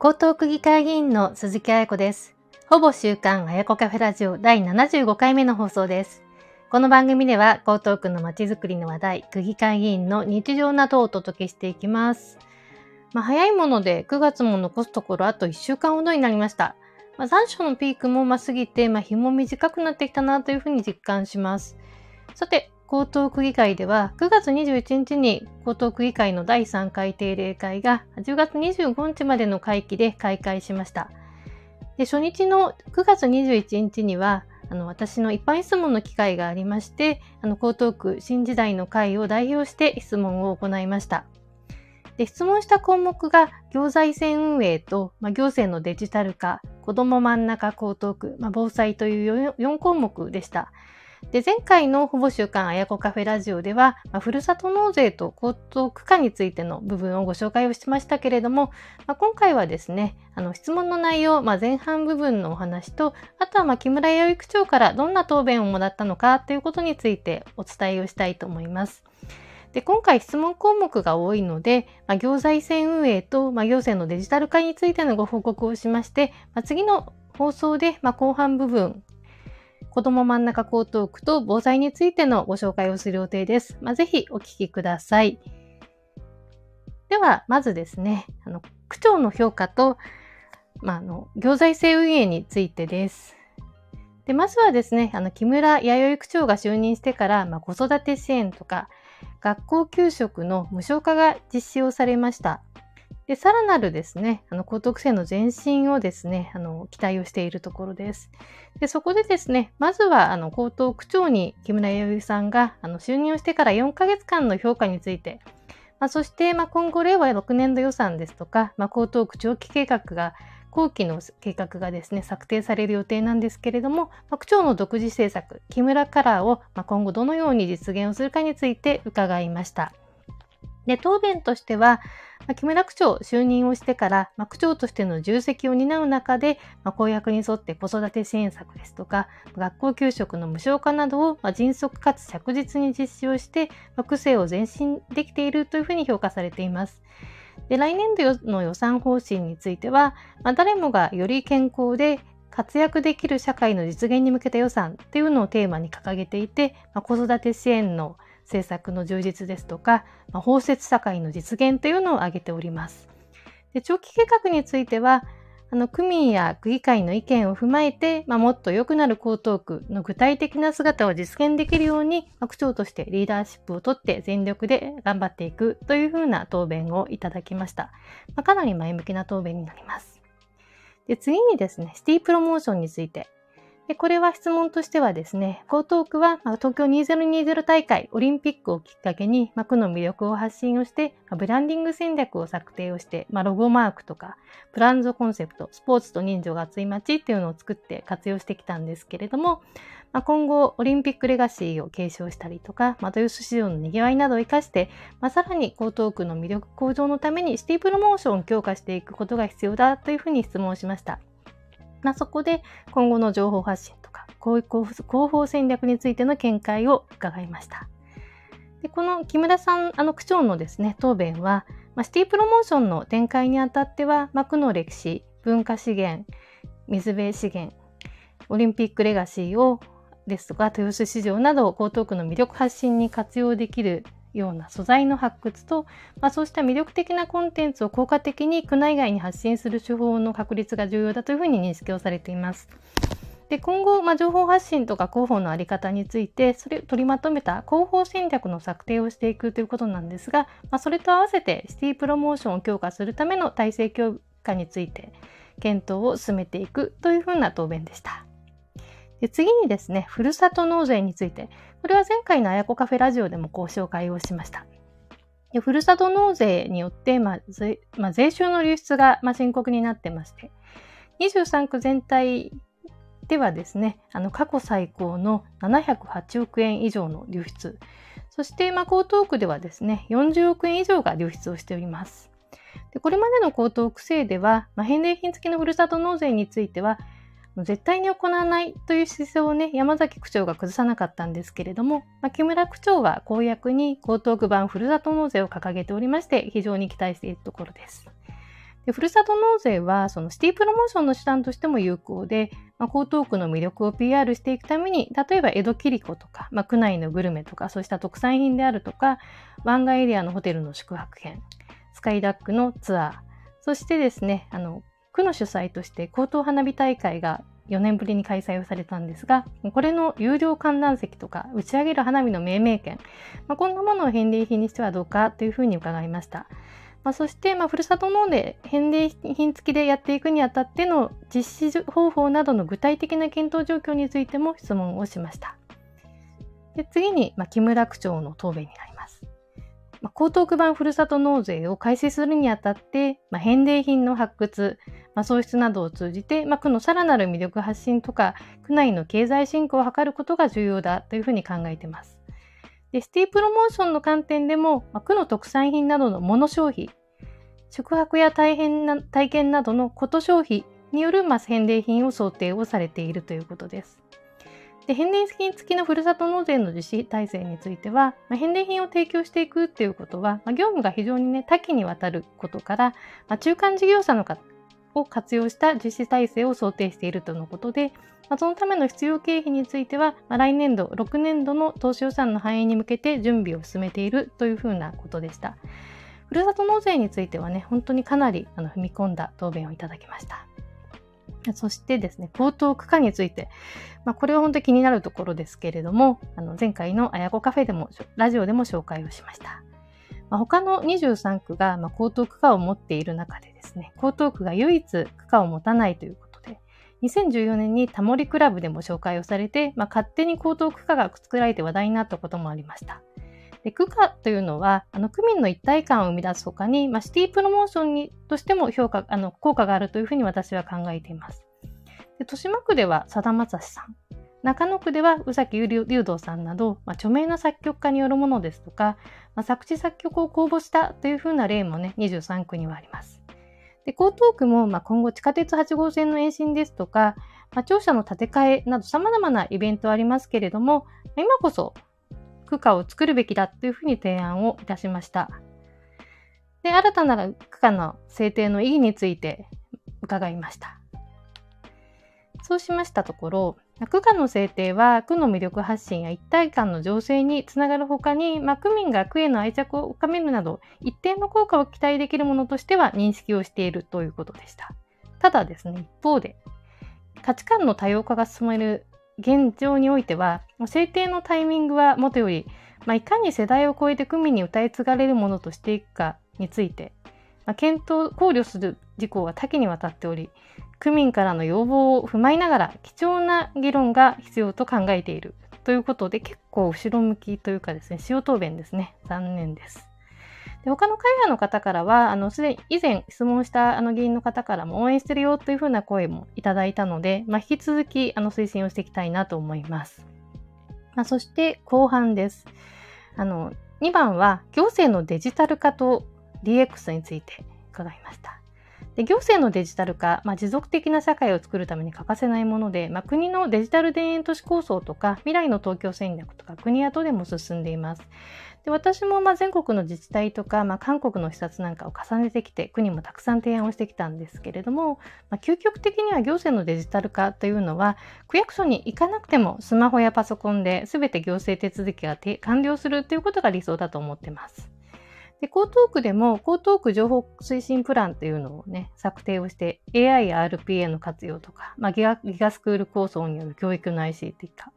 江東区議会議員の鈴木彩子です。ほぼ週刊彩子カフェラジオ第75回目の放送です。この番組では江東区のまちづくりの話題、区議会議員の日常などをお届けしていきます。まあ、早いもので9月も残すところあと1週間ほどになりました。まあ、残暑のピークもま過ぎて、まあ、日も短くなってきたなというふうに実感します。さて、江東区議会では9月21日に江東区議会の第3回定例会が10月25日までの会期で開会しました。で初日の9月21日にはあの私の一般質問の機会がありましてあの江東区新時代の会を代表して質問を行いました。で質問した項目が行財政運営と、まあ、行政のデジタル化、子ども真ん中江東区、まあ、防災という 4, 4項目でした。で前回のほぼ週刊あやこカフェラジオでは、まあ、ふるさと納税と高等区間についての部分をご紹介をしましたけれども、まあ、今回はですね、あの質問の内容、まあ、前半部分のお話と、あとはま木村弥生区長からどんな答弁をもらったのかということについてお伝えをしたいと思います。で今回質問項目が多いので、まあ、行財政運営と、まあ、行政のデジタル化についてのご報告をしまして、まあ、次の放送で、ま後半部分子ども真ん中江東区と防災についてのご紹介をする予定です。まあ、ぜひお聞きください。では、まずですね、あの区長の評価と、まあ、あの行財政運営についてです。でまずはですね、あの木村弥生区長が就任してから、まあ、子育て支援とか学校給食の無償化が実施をされました。で、さらなるですね、あの、高等生の前進をですね、あの、期待をしているところです。で、そこでですね、まずは、あの、高等区長に木村弥生さんが、あの、就任をしてから4ヶ月間の評価について、まあ、そして、まあ、今後、令和6年度予算ですとか、まあ、高等区長期計画が、後期の計画がですね、策定される予定なんですけれども、まあ、区長の独自政策、木村カラーを、まあ、今後どのように実現をするかについて伺いました。で、答弁としては、まあ、木村区長就任をしてから、まあ、区長としての重責を担う中で、まあ、公約に沿って子育て支援策ですとか、学校給食の無償化などを、まあ、迅速かつ着実に実施をして、まあ、区政を前進できているというふうに評価されています。で来年度の予算方針については、まあ、誰もがより健康で活躍できる社会の実現に向けた予算っていうのをテーマに掲げていて、まあ、子育て支援の政策の充実ですとか、まあ、包摂社会の実現というのを挙げております。で長期計画については、あの区民や区議会の意見を踏まえて、まあ、もっと良くなる江東区の具体的な姿を実現できるように、まあ、区長としてリーダーシップをとって全力で頑張っていくというふうな答弁をいただきました。まあ、かなり前向きな答弁になります。で次にですね、シティプロモーションについてでこれは質問としてはですね、江東区は、ま、東京2020大会オリンピックをきっかけに、ま、区の魅力を発信をして、ま、ブランディング戦略を策定をして、まあ、ロゴマークとか、プランズコンセプト、スポーツと人情が熱い街っていうのを作って活用してきたんですけれども、まあ、今後オリンピックレガシーを継承したりとか、まあ、豊洲市場の賑わいなどを生かして、まあ、さらに江東区の魅力向上のためにシティプロモーションを強化していくことが必要だというふうに質問しました。まあ、そこで今後の情報発信とか広報戦略についての見解を伺いました。でこの木村さん、あの区長のですね、答弁は、まあ、シティプロモーションの展開にあたっては、まあ、区の歴史、文化資源、水辺資源、オリンピックレガシーをですとか、豊洲市場など江東区の魅力発信に活用できるような素材の発掘と、まあ、そうした魅力的なコンテンツを効果的に区内外に発信する手法の確立が重要だというふうに認識をされています。で今後、まあ、情報発信とか広報の在り方についてそれを取りまとめた広報戦略の策定をしていくということなんですが、まあ、それと合わせてシティプロモーションを強化するための体制強化について検討を進めていくというふうな答弁でした。で次にですね、ふるさと納税について、これは前回のあやこカフェラジオでもご紹介をしました。でふるさと納税によって、まあ税まあ、税収の流出が、まあ、深刻になってまして、23区全体ではですね、あの過去最高の708億円以上の流出、そして、まあ、江東区ではですね、40億円以上が流出をしております。でこれまでの江東区制では、まあ、返礼品付きのふるさと納税については、絶対に行わないという姿勢をね、山崎区長が崩さなかったんですけれども、まあ、木村区長は公約に江東区版ふるさと納税を掲げておりまして、非常に期待しているところです。でふるさと納税はそのシティプロモーションの手段としても有効で、まあ、江東区の魅力を PR していくために例えば江戸切子とか、まあ、区内のグルメとかそうした特産品であるとか湾岸エリアのホテルの宿泊券スカイダックのツアーそしてですねあの区の主催として江東花火大会が4年ぶりに開催をされたんですが、これの有料観覧席とか打ち上げる花火の命名権、まあ、こんなものを返礼品にしてはどうかというふうに伺いました。まあ、そして、まあ、ふるさと納税返礼品付きでやっていくにあたっての実施方法などの具体的な検討状況についても質問をしました。で次に、まあ、木村区長の答弁になります。まあ、江東区版ふるさと納税を開始するにあたって、まあ、返礼品の発掘、まあ、創出などを通じて、ま、区のさらなる魅力発信とか、区内の経済振興を図ることが重要だというふうに考えてます。で、シティプロモーションの観点でも、ま、区の特産品などの物消費、宿泊や体験な体験などのこと消費による、ま、返礼品を想定をされているということです。で返礼品付きのふるさと納税の実施体制については、まあ、返礼品を提供していくっていうことは、まあ、業務が非常にね、多岐にわたることから、まあ、中間事業者の方を活用した実施体制を想定しているとのことで、まあ、そのための必要経費については、まあ、来年度、6年度の投資予算の反映に向けて準備を進めているというふうなことでした。ふるさと納税についてはね、本当にかなりあの踏み込んだ答弁をいただきました。そしてですね、高等区間について、まあ、これは本当に気になるところですけれども、あの前回のあやこカフェでも、ラジオでも紹介をしました。まあ、他の23区が、まあ、江東区間を持っている中でですね、江東区が唯一区間を持たないということで、2014年にタモリクラブでも紹介をされて、まあ、勝手に江東区間が作られて話題になったこともありました。で区下というのは、あの区民の一体感を生み出すほかに、まあ、シティプロモーションにとしても評価、あの効果があるというふうに私は考えています。で豊島区ではさだまさしさん、中野区では宇崎竜道さんなど、まあ、著名な作曲家によるものですとか、まあ、作詞作曲を公募したというふうな例もね、23区にはあります。で江東区も、まあ、今後地下鉄8号線の延伸ですとか、まあ、庁舎の建て替えなど様々なイベントありますけれども、今こそ区間を作るべきだというふうに提案をいたしました。で、新たな区間の制定の意義について伺いました。そうしましたところ、区間の制定は区の魅力発信や一体感の醸成につながるほかに、まあ、区民が区への愛着を深めるなど、一定の効果を期待できるものとしては認識をしているということでした。ただですね、一方で、価値観の多様化が進める現状においては、制定のタイミングはもとより、まあ、いかに世代を超えて区民に歌い継がれるものとしていくかについて、まあ、検討、考慮する事項は多岐にわたっており、区民からの要望を踏まえながら貴重な議論が必要と考えているということで結構後ろ向きというかですね、使用答弁ですね。残念です。で他の会派の方からは、あの、すでに以前質問したあの議員の方からも応援してるよというふうな声もいただいたので、まあ、引き続きあの推進をしていきたいなと思います。まあ、そして後半です。あの、2番は行政のデジタル化と DX について伺いました。で行政のデジタル化、まあ、持続的な社会を作るために欠かせないもので、まあ、国のデジタル田園都市構想とか未来の東京戦略とか国や都でも進んでいます。で私もま全国の自治体とか、まあ、韓国の視察なんかを重ねてきて国もたくさん提案をしてきたんですけれども、まあ、究極的には行政のデジタル化というのは区役所に行かなくてもスマホやパソコンで全て行政手続きが完了するということが理想だと思ってます。で、江東区でも江東区情報推進プランというのをね、策定をして AI や RPA の活用とか、まあ、ギガギガスクール構想による教育の ICT 化、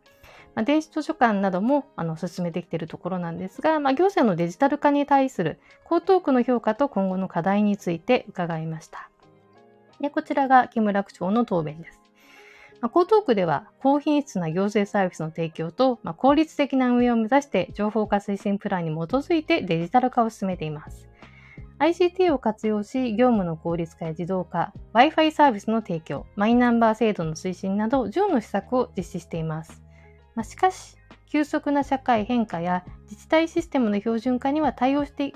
まあ、電子図書館などもあの進めてきているところなんですが、まあ、行政のデジタル化に対する江東区の評価と今後の課題について伺いました。でこちらが木村区長の答弁です。まあ、江東区では高品質な行政サービスの提供と、まあ、効率的な運営を目指して情報化推進プランに基づいてデジタル化を進めています。ICT を活用し、業務の効率化や自動化、Wi-Fi サービスの提供、マイナンバー制度の推進など、10の施策を実施しています。まあ、しかし、急速な社会変化や自治体システムの標準化には対応して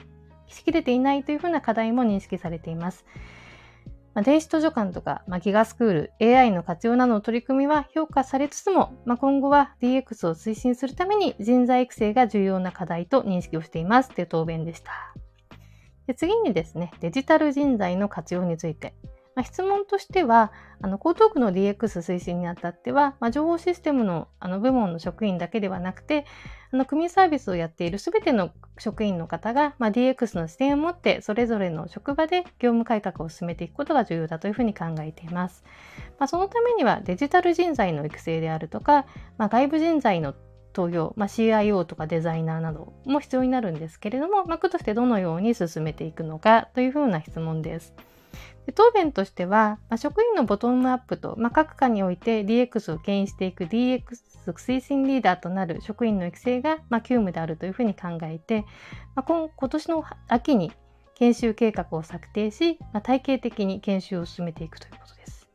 しきれていないというふうな課題も認識されています。まあ、電子図書館とか、まあ、ギガスクール、AI の活用などの取り組みは評価されつつも、まあ、今後は DX を推進するために人材育成が重要な課題と認識をしていますという答弁でした。で次にですね、デジタル人材の活用について。まあ、質問としては、あの江東区の DX 推進にあたっては、まあ、情報システムのあの部門の職員だけではなくて、あの組サービスをやっているすべての職員の方が、まあ、DX の視点を持って、それぞれの職場で業務改革を進めていくことが重要だというふうに考えています。まあ、そのためにはデジタル人材の育成であるとか、まあ、外部人材の登用、まあ、CIO とかデザイナーなども必要になるんですけれども、まあ、区としてどのように進めていくのかというふうな質問です。で答弁としては、まあ、職員のボトムアップと、まあ、各課において DX を牽引していく DX 推進リーダーとなる職員の育成が、まあ、急務であるというふうに考えて、まあ、今今年の秋に研修計画を策定し、まあ、体系的に研修を進めていくということです。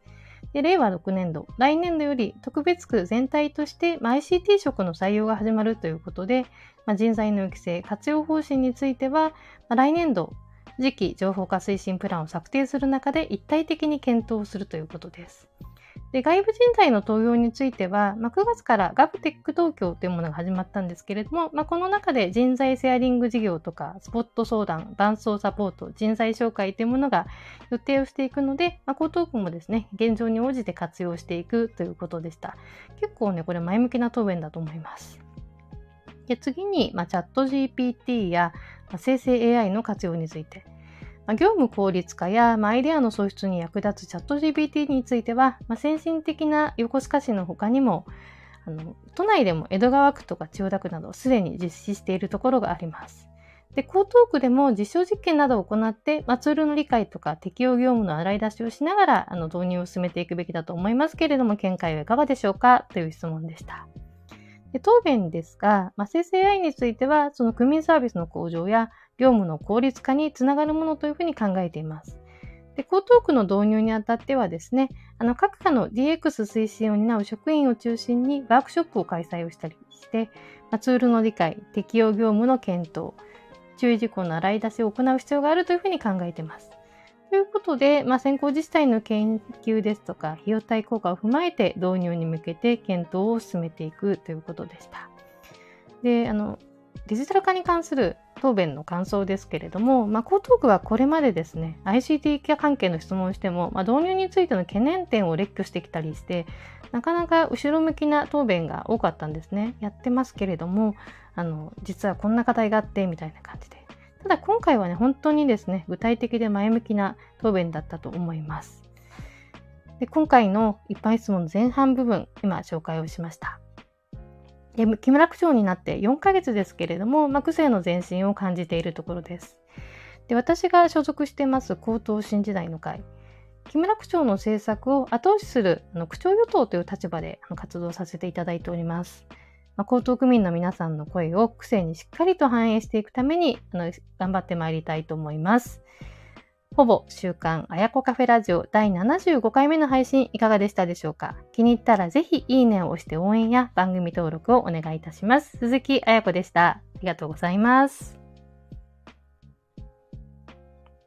で令和6年度、来年度より特別区全体として、まあ、ICT 職の採用が始まるということで、まあ、人材の育成、活用方針については、まあ、来年度次期情報化推進プランを策定する中で一体的に検討するということです。で外部人材の登用については、まあ、9月からガブテック東京というものが始まったんですけれども、まあ、この中で人材シェアリング事業とか、スポット相談、伴走サポート、人材紹介というものが予定をしていくので、まあ、江東区もですね、現状に応じて活用していくということでした。結構ね、これ前向きな答弁だと思います。で次に、まあ、チャット GPT や、まあ、生成 AI の活用について。ま、業務効率化や、ま、アイデアの創出に役立つチャット GPT については、まあ、先進的な横須賀市の他にもあの都内でも江戸川区とか千代田区などすでに実施しているところがあります。で、江東区でも実証実験などを行って、まあ、ツールの理解とか適用業務の洗い出しをしながらあの導入を進めていくべきだと思いますけれども、見解はいかがでしょうか？という質問でした。で答弁ですが、まあ、生成 AI については、その区民サービスの向上や業務の効率化につながるものというふうに考えています。で江東区の導入にあたってはですね、あの各課の DX 推進を担う職員を中心にワークショップを開催をしたりして、まあ、ツールの理解、適用業務の検討、注意事項の洗い出しを行う必要があるというふうに考えています。ということで、まあ、先行自治体の研究ですとか、費用対効果を踏まえて導入に向けて検討を進めていくということでした。で、あの、デジタル化に関する答弁の感想ですけれども、まあ、江東区はこれまでですね、ICT 関係の質問をしても、まあ、導入についての懸念点を列挙してきたりして、なかなか後ろ向きな答弁が多かったんですね。やってますけれども、あの、実はこんな課題があって、みたいな感じで。ただ今回はね、本当にですね、具体的で前向きな答弁だったと思います。で今回の一般質問の前半部分、今紹介をしました。で木村区長になって4ヶ月ですけれども、まあ、区政の前進を感じているところです。で私が所属しています高等新時代の会、木村区長の政策を後押しするあの区長与党という立場で活動させていただいております。まあ、江東区民の皆さんの声を区政にしっかりと反映していくためにあの頑張ってまいりたいと思います。ほぼ週刊あやこカフェラジオ第75回目の配信いかがでしたでしょうか？気に入ったらぜひいいねを押して応援や番組登録をお願いいたします。鈴木あやこでした。ありがとうございます。